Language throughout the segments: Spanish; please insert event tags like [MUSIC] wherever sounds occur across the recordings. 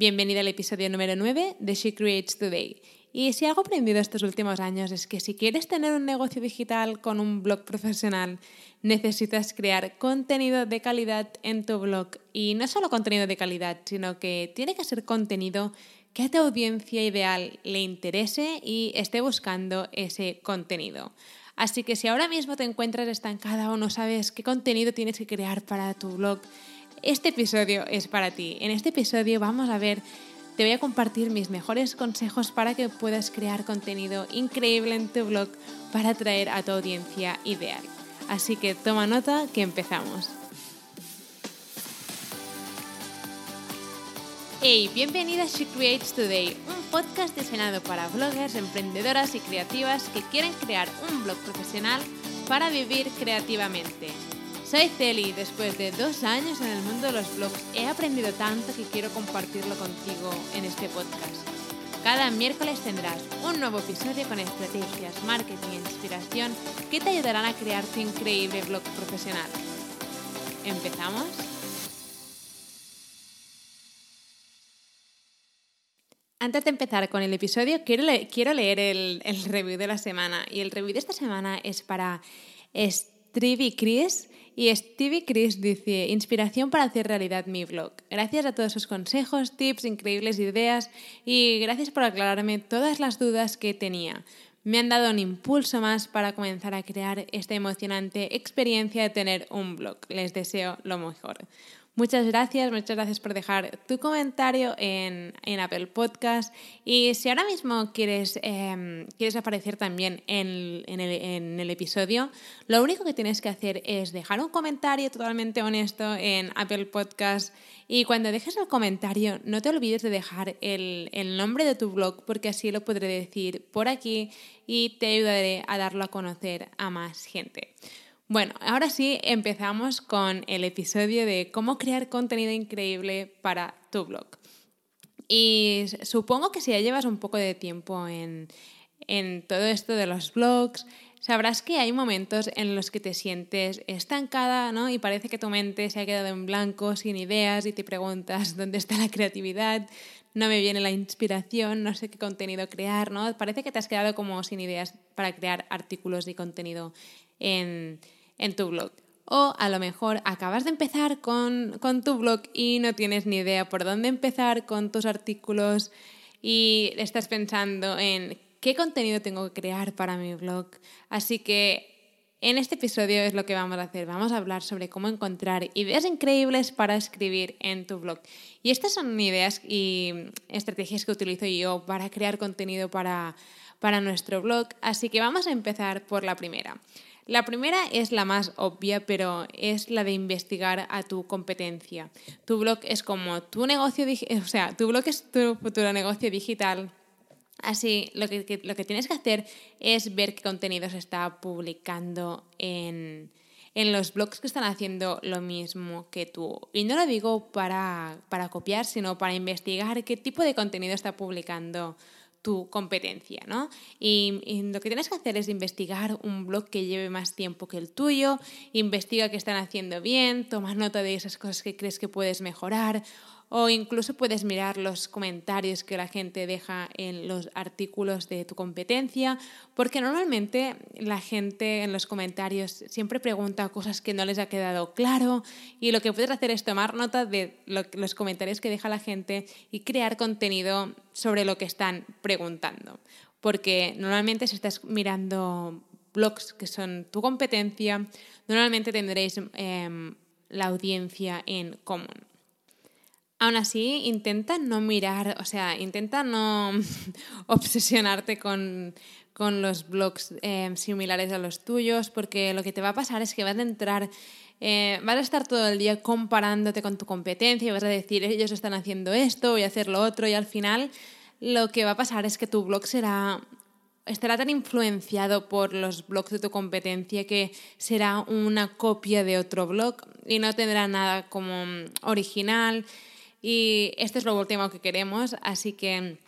Bienvenida al episodio número 9 de She Creates Today. Y si algo aprendido estos últimos años es que si quieres tener un negocio digital con un blog profesional, necesitas crear contenido de calidad en tu blog. Y no solo contenido de calidad, sino que tiene que ser contenido que a tu audiencia ideal le interese y esté buscando ese contenido. Así que si ahora mismo te encuentras estancada o no sabes qué contenido tienes que crear para tu blog, este episodio es para ti. En este episodio vamos a ver, te voy a compartir mis mejores consejos para que puedas crear contenido increíble en tu blog para atraer a tu audiencia ideal. Así que toma nota que empezamos. Hey, bienvenida a She Creates Today, un podcast diseñado para bloggers, emprendedoras y creativas que quieren crear un blog profesional para vivir creativamente. Soy Celi después de dos años en el mundo de los blogs he aprendido tanto que quiero compartirlo contigo en este podcast. Cada miércoles tendrás un nuevo episodio con estrategias, marketing e inspiración que te ayudarán a crear tu increíble blog profesional. ¿Empezamos? Antes de empezar con el episodio, quiero, leer el, el, review de la semana. Y el review de esta semana es para Stevie Chris y Stevie Chris dice, inspiración para hacer realidad mi blog. Gracias a todos sus consejos, tips, increíbles ideas y gracias por aclararme todas las dudas que tenía. Me han dado un impulso más para comenzar a crear esta emocionante experiencia de tener un blog. Les deseo lo mejor. Muchas gracias, muchas gracias por dejar tu comentario en, Apple Podcast. Y si ahora mismo quieres, em, quieres aparecer también en, el, en, el, episodio, lo único que tienes que hacer es dejar un comentario totalmente honesto en Apple Podcast. Y cuando dejes el comentario, no te olvides de dejar el, el nombre de tu blog, porque así lo podré decir por aquí y te ayudaré a darlo a conocer a más gente. Bueno, ahora sí empezamos con el episodio de cómo crear contenido increíble para tu blog. Y supongo que si ya llevas un poco de tiempo en, todo esto de los blogs, sabrás que hay momentos en los que te sientes estancada ¿no? y parece que tu mente se ha quedado en blanco, sin ideas, y te preguntas dónde está la creatividad, no me viene la inspiración, no sé qué contenido crear, ¿no? Parece que te has quedado como sin ideas para crear artículos y contenido en, en tu blog. O a lo mejor acabas de empezar con, tu blog y no tienes ni idea por dónde empezar con tus artículos y estás pensando en qué contenido tengo que crear para mi blog. Así que en este episodio es lo que vamos a hacer. Vamos a hablar sobre cómo encontrar ideas increíbles para escribir en tu blog. Y estas son ideas y estrategias que utilizo yo para crear contenido para, para nuestro blog. Así que vamos a empezar por la primera. La primera es la más obvia, pero es la de investigar a tu competencia. Tu blog es como tu negocio, [LAUGHS] o sea, tu blog es tu futuro negocio digital. Así, lo que, lo que tienes que hacer es ver qué contenido se está publicando en, en los blogs que están haciendo lo mismo que tú. Y no lo digo para, para copiar, sino para investigar qué tipo de contenido está publicando tu competencia, ¿no? Y, lo que tienes que hacer es investigar un blog que lleve más tiempo que el tuyo, investiga qué están haciendo bien, toma nota de esas cosas que crees que puedes mejorar o incluso puedes mirar los comentarios que la gente deja en los artículos de tu competencia, porque normalmente la gente en los comentarios siempre pregunta cosas que no les ha quedado claro y lo que puedes hacer es tomar nota de los comentarios que deja la gente y crear contenido sobre lo que están preguntando. Porque normalmente si estás mirando blogs que son tu competencia, normalmente tendréis em, la audiencia en común. Aún así, intenta no mirar, o sea, intenta no [LAUGHS] obsesionarte con, los blogs eh, similares a los tuyos, porque lo que te va a pasar es que vas a entrar, eh, vas a estar todo el día comparándote con tu competencia y vas a decir, ellos están haciendo esto, voy a hacer lo otro, y al final lo que va a pasar es que tu blog será estará tan influenciado por los blogs de tu competencia que será una copia de otro blog y no tendrá nada como original y esto es lo último que queremos, así que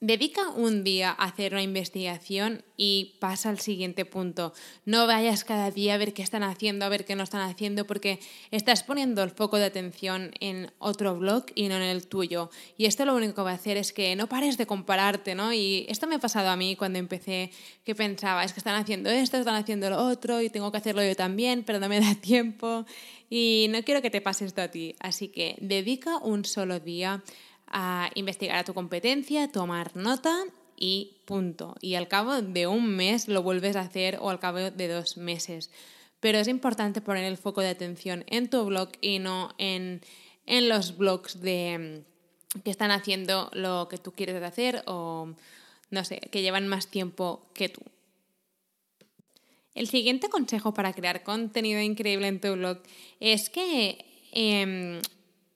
Dedica un día a hacer una investigación y pasa al siguiente punto. No vayas cada día a ver qué están haciendo, a ver qué no están haciendo, porque estás poniendo el foco de atención en otro blog y no en el tuyo. Y esto lo único que va a hacer es que no pares de compararte, ¿no? Y esto me ha pasado a mí cuando empecé, que pensaba, es que están haciendo esto, están haciendo lo otro, y tengo que hacerlo yo también, pero no me da [LAUGHS] tiempo. Y no quiero que te pase esto a ti. Así que dedica un solo día a investigar a tu competencia, tomar nota y punto. Y al cabo de un mes lo vuelves a hacer o al cabo de dos meses. Pero es importante poner el foco de atención en tu blog y no en, en los blogs de, que están haciendo lo que tú quieres hacer o, no sé, que llevan más tiempo que tú. El siguiente consejo para crear contenido increíble en tu blog es que eh,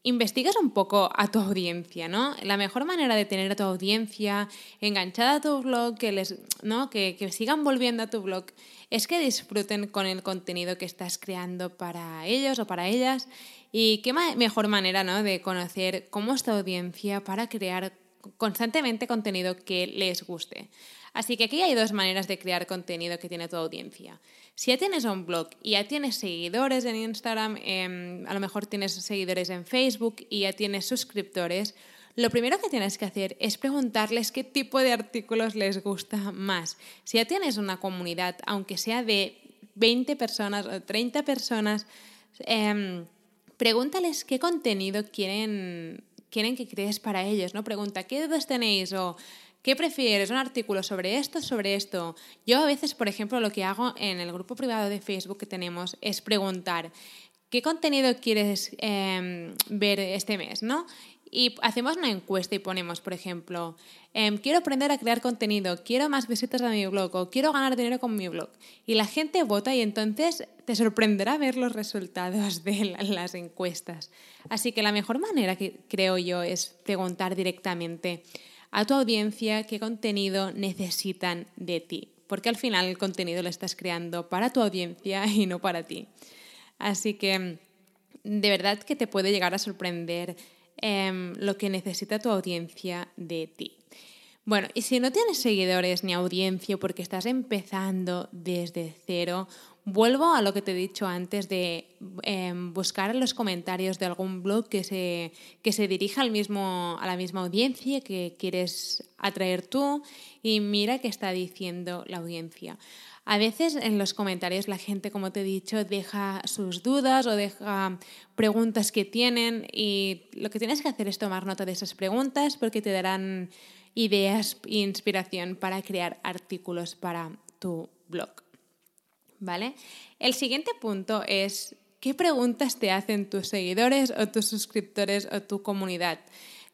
investigas un poco a tu audiencia, ¿no? La mejor manera de tener a tu audiencia enganchada a tu blog, que, les, ¿no? que, sigan volviendo a tu blog, es que disfruten con el contenido que estás creando para ellos o para ellas. Y qué mejor manera ¿no? de conocer cómo es tu audiencia para crear constantemente contenido que les guste. Así que aquí hay dos maneras de crear contenido que tiene tu audiencia. Si ya tienes un blog y ya tienes seguidores en Instagram, em, a lo mejor tienes seguidores en Facebook y ya tienes suscriptores, lo primero que tienes que hacer es preguntarles qué tipo de artículos les gusta más. Si ya tienes una comunidad, aunque sea de 20 personas o 30 personas, em, pregúntales qué contenido quieren, quieren que crees para ellos, ¿no? Pregunta, ¿qué dudas tenéis? O ¿Qué prefieres? ¿Un artículo sobre esto sobre esto? Yo a veces, por ejemplo, lo que hago en el grupo privado de Facebook que tenemos es preguntar, ¿qué contenido quieres em, ver este mes? ¿no? Y hacemos una encuesta y ponemos, por ejemplo, em, quiero aprender a crear contenido, quiero más visitas a mi blog o quiero ganar dinero con mi blog. Y la gente vota y entonces te sorprenderá ver los resultados de las encuestas. Así que la mejor manera que creo yo es preguntar directamente a tu audiencia qué contenido necesitan de ti, porque al final el contenido lo estás creando para tu audiencia [LAUGHS] y no para ti. Así que de verdad que te puede llegar a sorprender em, lo que necesita tu audiencia de ti. Bueno, y si no tienes seguidores ni audiencia porque estás empezando desde cero, Vuelvo a lo que te he dicho antes de em, buscar en los comentarios de algún blog que se, que se dirija al mismo, a la misma audiencia que quieres atraer tú y mira qué está diciendo la audiencia. A veces en los comentarios la gente, como te he dicho, deja sus dudas o deja preguntas que tienen y lo que tienes que hacer es tomar nota de esas preguntas porque te darán ideas e inspiración para crear artículos para tu blog. ¿Vale? El siguiente punto es qué preguntas te hacen tus seguidores o tus suscriptores o tu comunidad.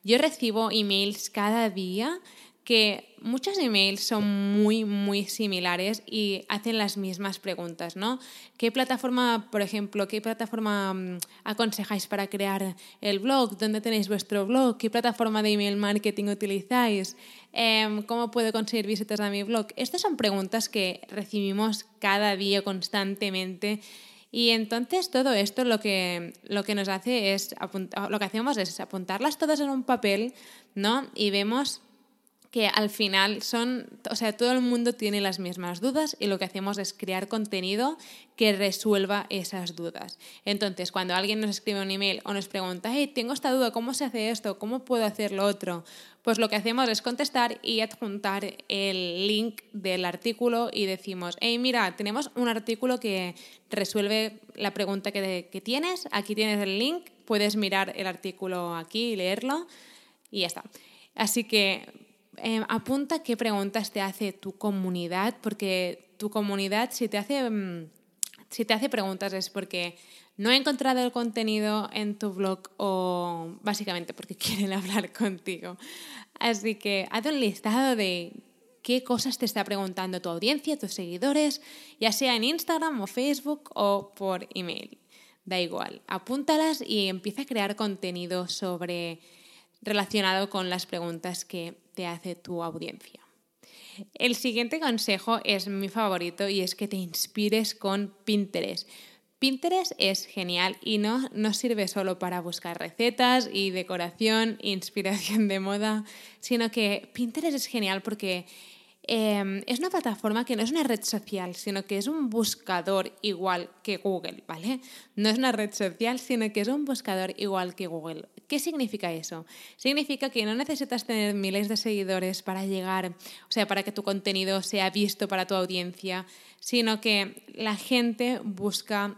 Yo recibo emails cada día que muchos emails son muy, muy similares y hacen las mismas preguntas, ¿no? ¿Qué plataforma, por ejemplo, qué plataforma mm, aconsejáis para crear el blog? ¿Dónde tenéis vuestro blog? ¿Qué plataforma de email marketing utilizáis? Em, ¿Cómo puedo conseguir visitas a mi blog? Estas son preguntas que recibimos cada día constantemente. Y entonces todo esto lo que, lo que nos hace es, lo que hacemos es apuntarlas todas en un papel, ¿no? Y vemos que al final son, o sea, todo el mundo tiene las mismas dudas y lo que hacemos es crear contenido que resuelva esas dudas. Entonces, cuando alguien nos escribe un email o nos pregunta, hey, tengo esta duda, ¿cómo se hace esto? ¿Cómo puedo hacer lo otro? Pues lo que hacemos es contestar y adjuntar el link del artículo y decimos, hey, mira, tenemos un artículo que resuelve la pregunta que, tienes, aquí tienes el link, puedes mirar el artículo aquí y leerlo y ya está. Así que Em, apunta qué preguntas te hace tu comunidad, porque tu comunidad, si te hace, mm, si te hace preguntas es porque no ha encontrado el contenido en tu blog o básicamente porque [LAUGHS] quieren hablar contigo. Así que haz un listado de qué cosas te está preguntando tu audiencia, tus seguidores, ya sea en Instagram o Facebook o por email. Da igual, apúntalas y empieza a crear contenido sobre relacionado con las preguntas que te hace tu audiencia. El siguiente consejo es mi favorito y es que te inspires con Pinterest. Pinterest es genial y no, sirve solo para buscar recetas y decoración, [LAUGHS] inspiración de moda, sino que Pinterest es genial porque Em, es una plataforma que no es una red social, sino que es un buscador igual que Google, ¿vale? No es una red social, sino que es un buscador igual que Google. ¿Qué significa eso? Significa que no necesitas tener miles de seguidores para llegar, o sea, para que tu contenido sea visto para tu audiencia, sino que la gente busca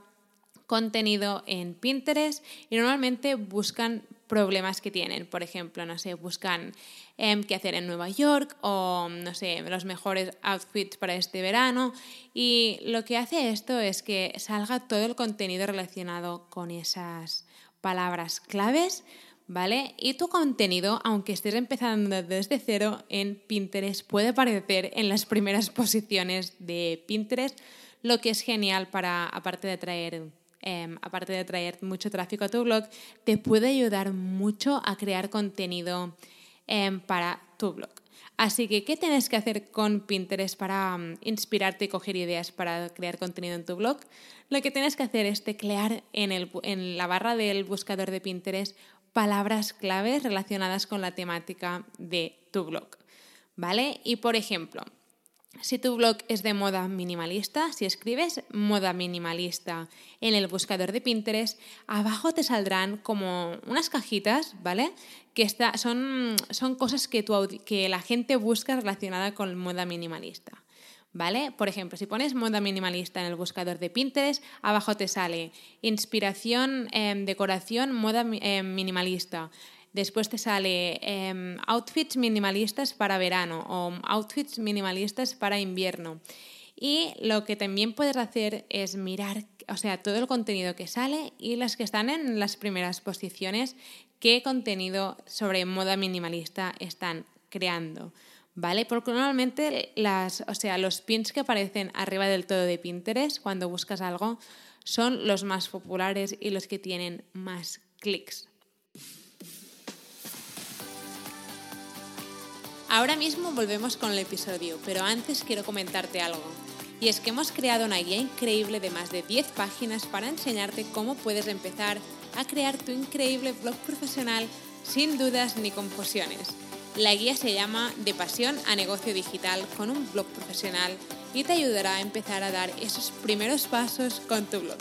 contenido en Pinterest y normalmente buscan problemas que tienen. Por ejemplo, no sé, buscan Em, qué hacer en Nueva York o, no sé, los mejores outfits para este verano. Y lo que hace esto es que salga todo el contenido relacionado con esas palabras claves, ¿vale? Y tu contenido, aunque estés empezando desde cero en Pinterest, puede aparecer en las primeras posiciones de Pinterest, lo que es genial para, aparte de traer em, aparte de traer mucho tráfico a tu blog, te puede ayudar mucho a crear contenido Em, para tu blog. Así que, ¿qué tienes que hacer con Pinterest para mm, inspirarte y coger ideas para crear contenido en tu blog? Lo que tienes que hacer es teclear en, el, en la barra del buscador de Pinterest palabras claves relacionadas con la temática de tu blog. ¿Vale? Y por ejemplo, si tu blog es de moda minimalista, si escribes moda minimalista en el buscador de Pinterest, abajo te saldrán como unas cajitas, ¿vale? Que son, son cosas que, que la gente busca relacionada con moda minimalista. ¿Vale? Por ejemplo, si pones moda minimalista en el buscador de Pinterest, abajo te sale inspiración, em, decoración, moda em, minimalista. Después te sale em, outfits minimalistas para verano o outfits minimalistas para invierno. Y lo que también puedes hacer es mirar, o sea, todo el contenido que sale y las que están en las primeras posiciones, qué contenido sobre moda minimalista están creando. ¿Vale? Porque normalmente las, o sea, los pins que aparecen arriba del todo de Pinterest cuando buscas algo son los más populares y los que tienen más clics. Ahora mismo volvemos con el episodio, pero antes quiero comentarte algo. Y es que hemos creado una guía increíble de más de 10 páginas para enseñarte cómo puedes empezar a crear tu increíble blog profesional sin dudas ni confusiones. La guía se llama De pasión a negocio digital con un blog profesional y te ayudará a empezar a dar esos primeros pasos con tu blog.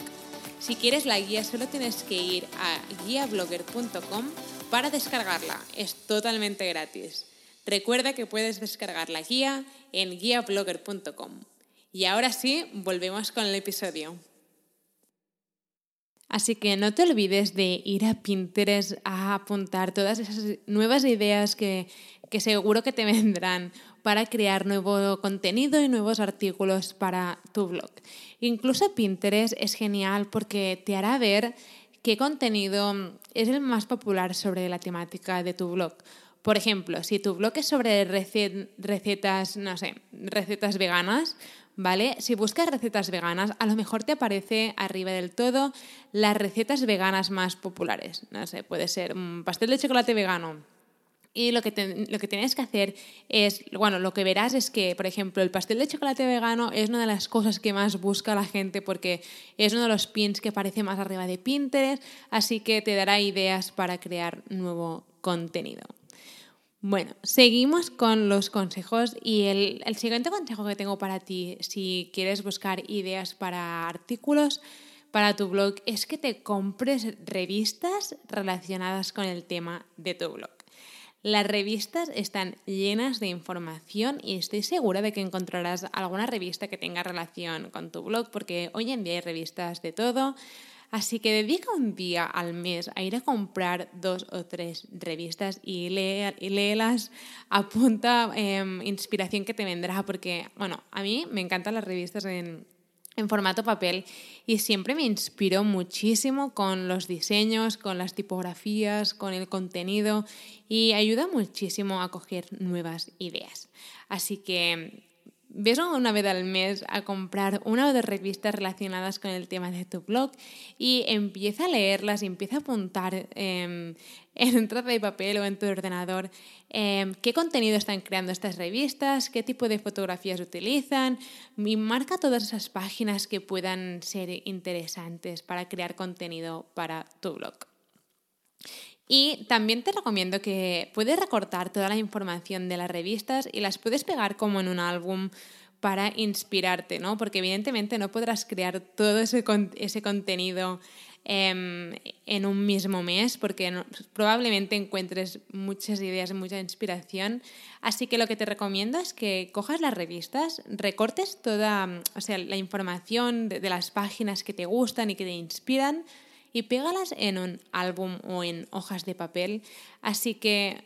Si quieres la guía solo tienes que ir a guiablogger.com para descargarla. Es totalmente gratis. Recuerda que puedes descargar la guía en guiablogger.com. Y ahora sí, volvemos con el episodio. Así que no te olvides de ir a Pinterest a apuntar todas esas nuevas ideas que, que seguro que te [LAUGHS] vendrán para crear nuevo contenido y nuevos artículos para tu blog. Incluso Pinterest es genial porque te hará ver qué contenido es el más popular sobre la temática de tu blog. Por ejemplo, si tu blog es sobre recetas, no sé, recetas veganas, ¿vale? Si buscas recetas veganas, a lo mejor te aparece arriba del todo las recetas veganas más populares. No sé, puede ser un pastel de chocolate vegano. Y lo que, lo que tienes que hacer es, bueno, lo que verás es que, por ejemplo, el pastel de chocolate vegano es una de las cosas que más busca la gente porque es uno de los pins que aparece más arriba de Pinterest, así que te dará ideas para crear nuevo contenido. Bueno, seguimos con los consejos y el, siguiente consejo que tengo para ti, si quieres buscar ideas para artículos para tu blog, es que te compres revistas relacionadas con el tema de tu blog. Las revistas están llenas de información y estoy segura de que encontrarás alguna revista que tenga relación con tu blog, porque hoy en día hay revistas de todo. Así que dedica un día al mes a ir a comprar dos o tres revistas y, léelas, apunta em, inspiración que te vendrá, porque, bueno, a mí me encantan las revistas en, en formato papel y siempre me inspiro muchísimo con los diseños, con las tipografías, con el contenido y ayuda muchísimo a coger nuevas ideas. Así que ves una vez al mes a comprar una o dos revistas relacionadas con el tema de tu blog y empieza a leerlas y empieza a apuntar em, en un de papel o en tu ordenador em, qué contenido están creando estas revistas, qué tipo de fotografías utilizan y marca todas esas páginas que puedan ser interesantes para crear contenido para tu blog. Y también te recomiendo que puedes recortar toda la información de las revistas y las puedes pegar como en un álbum para inspirarte, ¿no? Porque evidentemente no podrás crear todo ese, ese contenido em, en un mismo mes porque probablemente encuentres muchas ideas, mucha inspiración. Así que lo que te recomiendo es que cojas las revistas, recortes toda o sea, la información de las páginas que te gustan y que te inspiran, y pégalas en un álbum o en hojas de papel. Así que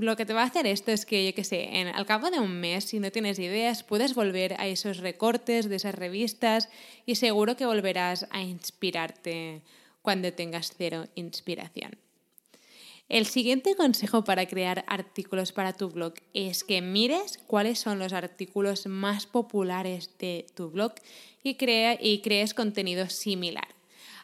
lo que te va a hacer esto es que, yo qué sé, al cabo de un mes, si no tienes ideas, puedes volver a esos recortes de esas revistas y seguro que volverás a inspirarte cuando tengas cero inspiración. El siguiente consejo para crear artículos para tu blog es que mires cuáles son los artículos más populares de tu blog y, crea, y crees contenido similar.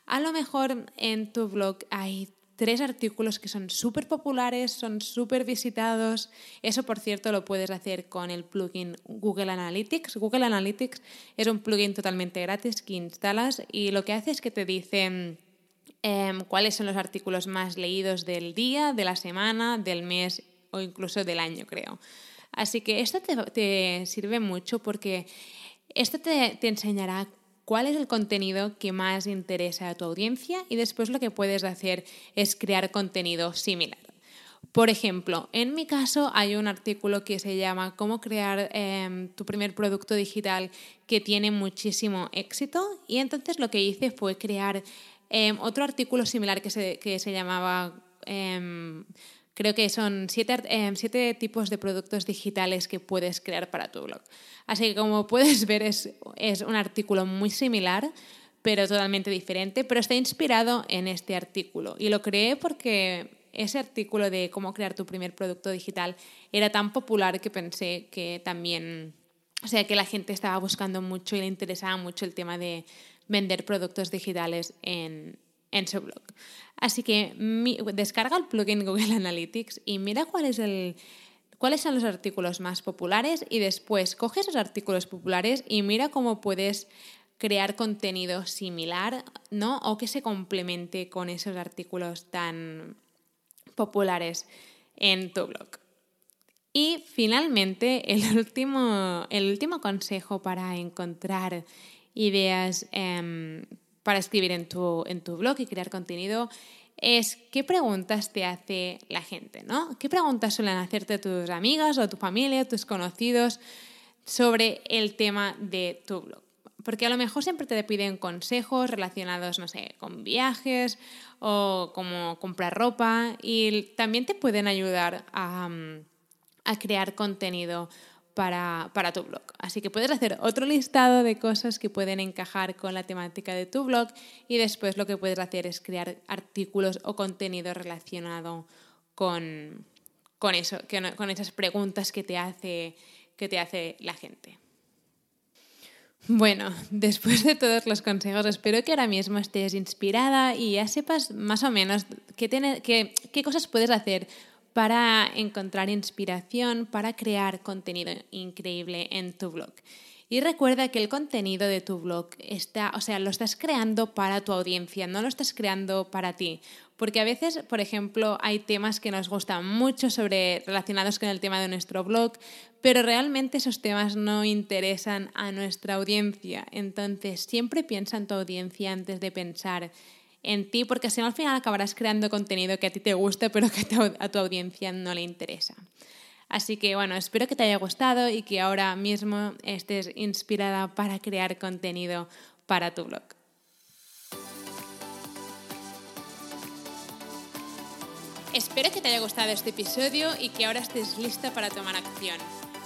A lo mejor en tu blog hay tres artículos que son súper populares, son súper visitados. Eso, por cierto, lo puedes hacer con el plugin Google Analytics. Google Analytics es un plugin totalmente gratis que instalas y lo que hace es que te dice em, cuáles son los artículos más leídos del día, de la semana, del mes o incluso del año, creo. Así que esto te, sirve mucho porque esto te, te enseñará cuál es el contenido que más interesa a tu audiencia y después lo que puedes hacer es crear contenido similar. Por ejemplo, en mi caso hay un artículo que se llama Cómo crear em, tu primer producto digital que tiene muchísimo éxito y entonces lo que hice fue crear em, otro artículo similar que se, que se llamaba em, Creo que son eh, siete, tipos de productos digitales que puedes crear para tu blog. Así que como puedes ver es, es un artículo muy similar, pero totalmente diferente, pero está inspirado en este artículo. Y lo creé porque ese artículo de cómo crear tu primer producto digital era tan popular que pensé que también, o sea, que la gente estaba buscando mucho y le interesaba mucho el tema de vender productos digitales en, en su blog. Así que descarga el plugin Google Analytics y mira cuáles son los artículos más populares y después coge esos artículos populares y mira cómo puedes crear contenido similar, ¿no? O que se complemente con esos artículos tan populares en tu blog. Y finalmente, el último, el último consejo para encontrar ideas eh, para escribir en tu, en tu blog y crear contenido es qué preguntas te hace la gente, ¿no? ¿Qué preguntas suelen hacerte tus amigas o tu familia, tus conocidos sobre el tema de tu blog? Porque a lo mejor siempre te piden consejos relacionados, no sé, con viajes o como comprar ropa y también te pueden ayudar a, a crear contenido para, tu blog. Así que puedes hacer otro listado de cosas que pueden encajar con la temática de tu blog y después lo que puedes hacer es crear artículos o contenido relacionado con, con eso, con esas preguntas que te hace, que te hace la gente. Bueno, [LAUGHS] después de todos los consejos, espero que ahora mismo estés inspirada y ya sepas más o menos qué, qué cosas puedes hacer para encontrar inspiración, para crear contenido increíble en tu blog. Y recuerda que el contenido de tu blog está, o sea, lo estás creando para tu audiencia, no lo estás creando para ti. Porque a veces, por ejemplo, hay temas que nos gustan mucho sobre relacionados con el tema de nuestro blog, pero realmente esos temas no interesan a nuestra audiencia. Entonces, siempre piensa en tu audiencia antes de pensar en ti, porque si no al final acabarás creando contenido que a ti te guste, pero que a tu audiencia no le interesa. Así que bueno, espero que te haya gustado y que ahora mismo estés inspirada para crear contenido para tu blog. Espero que te haya gustado este episodio y que ahora estés lista para tomar acción.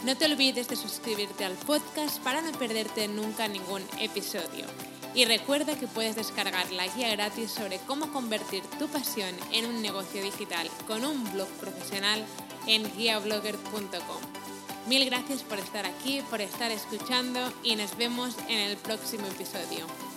No te olvides de suscribirte al podcast para no perderte nunca ningún episodio. Y recuerda que puedes descargar la guía gratis sobre cómo convertir tu pasión en un negocio digital con un blog profesional en guiablogger.com. Mil gracias por estar aquí, por estar escuchando y nos vemos en el próximo episodio.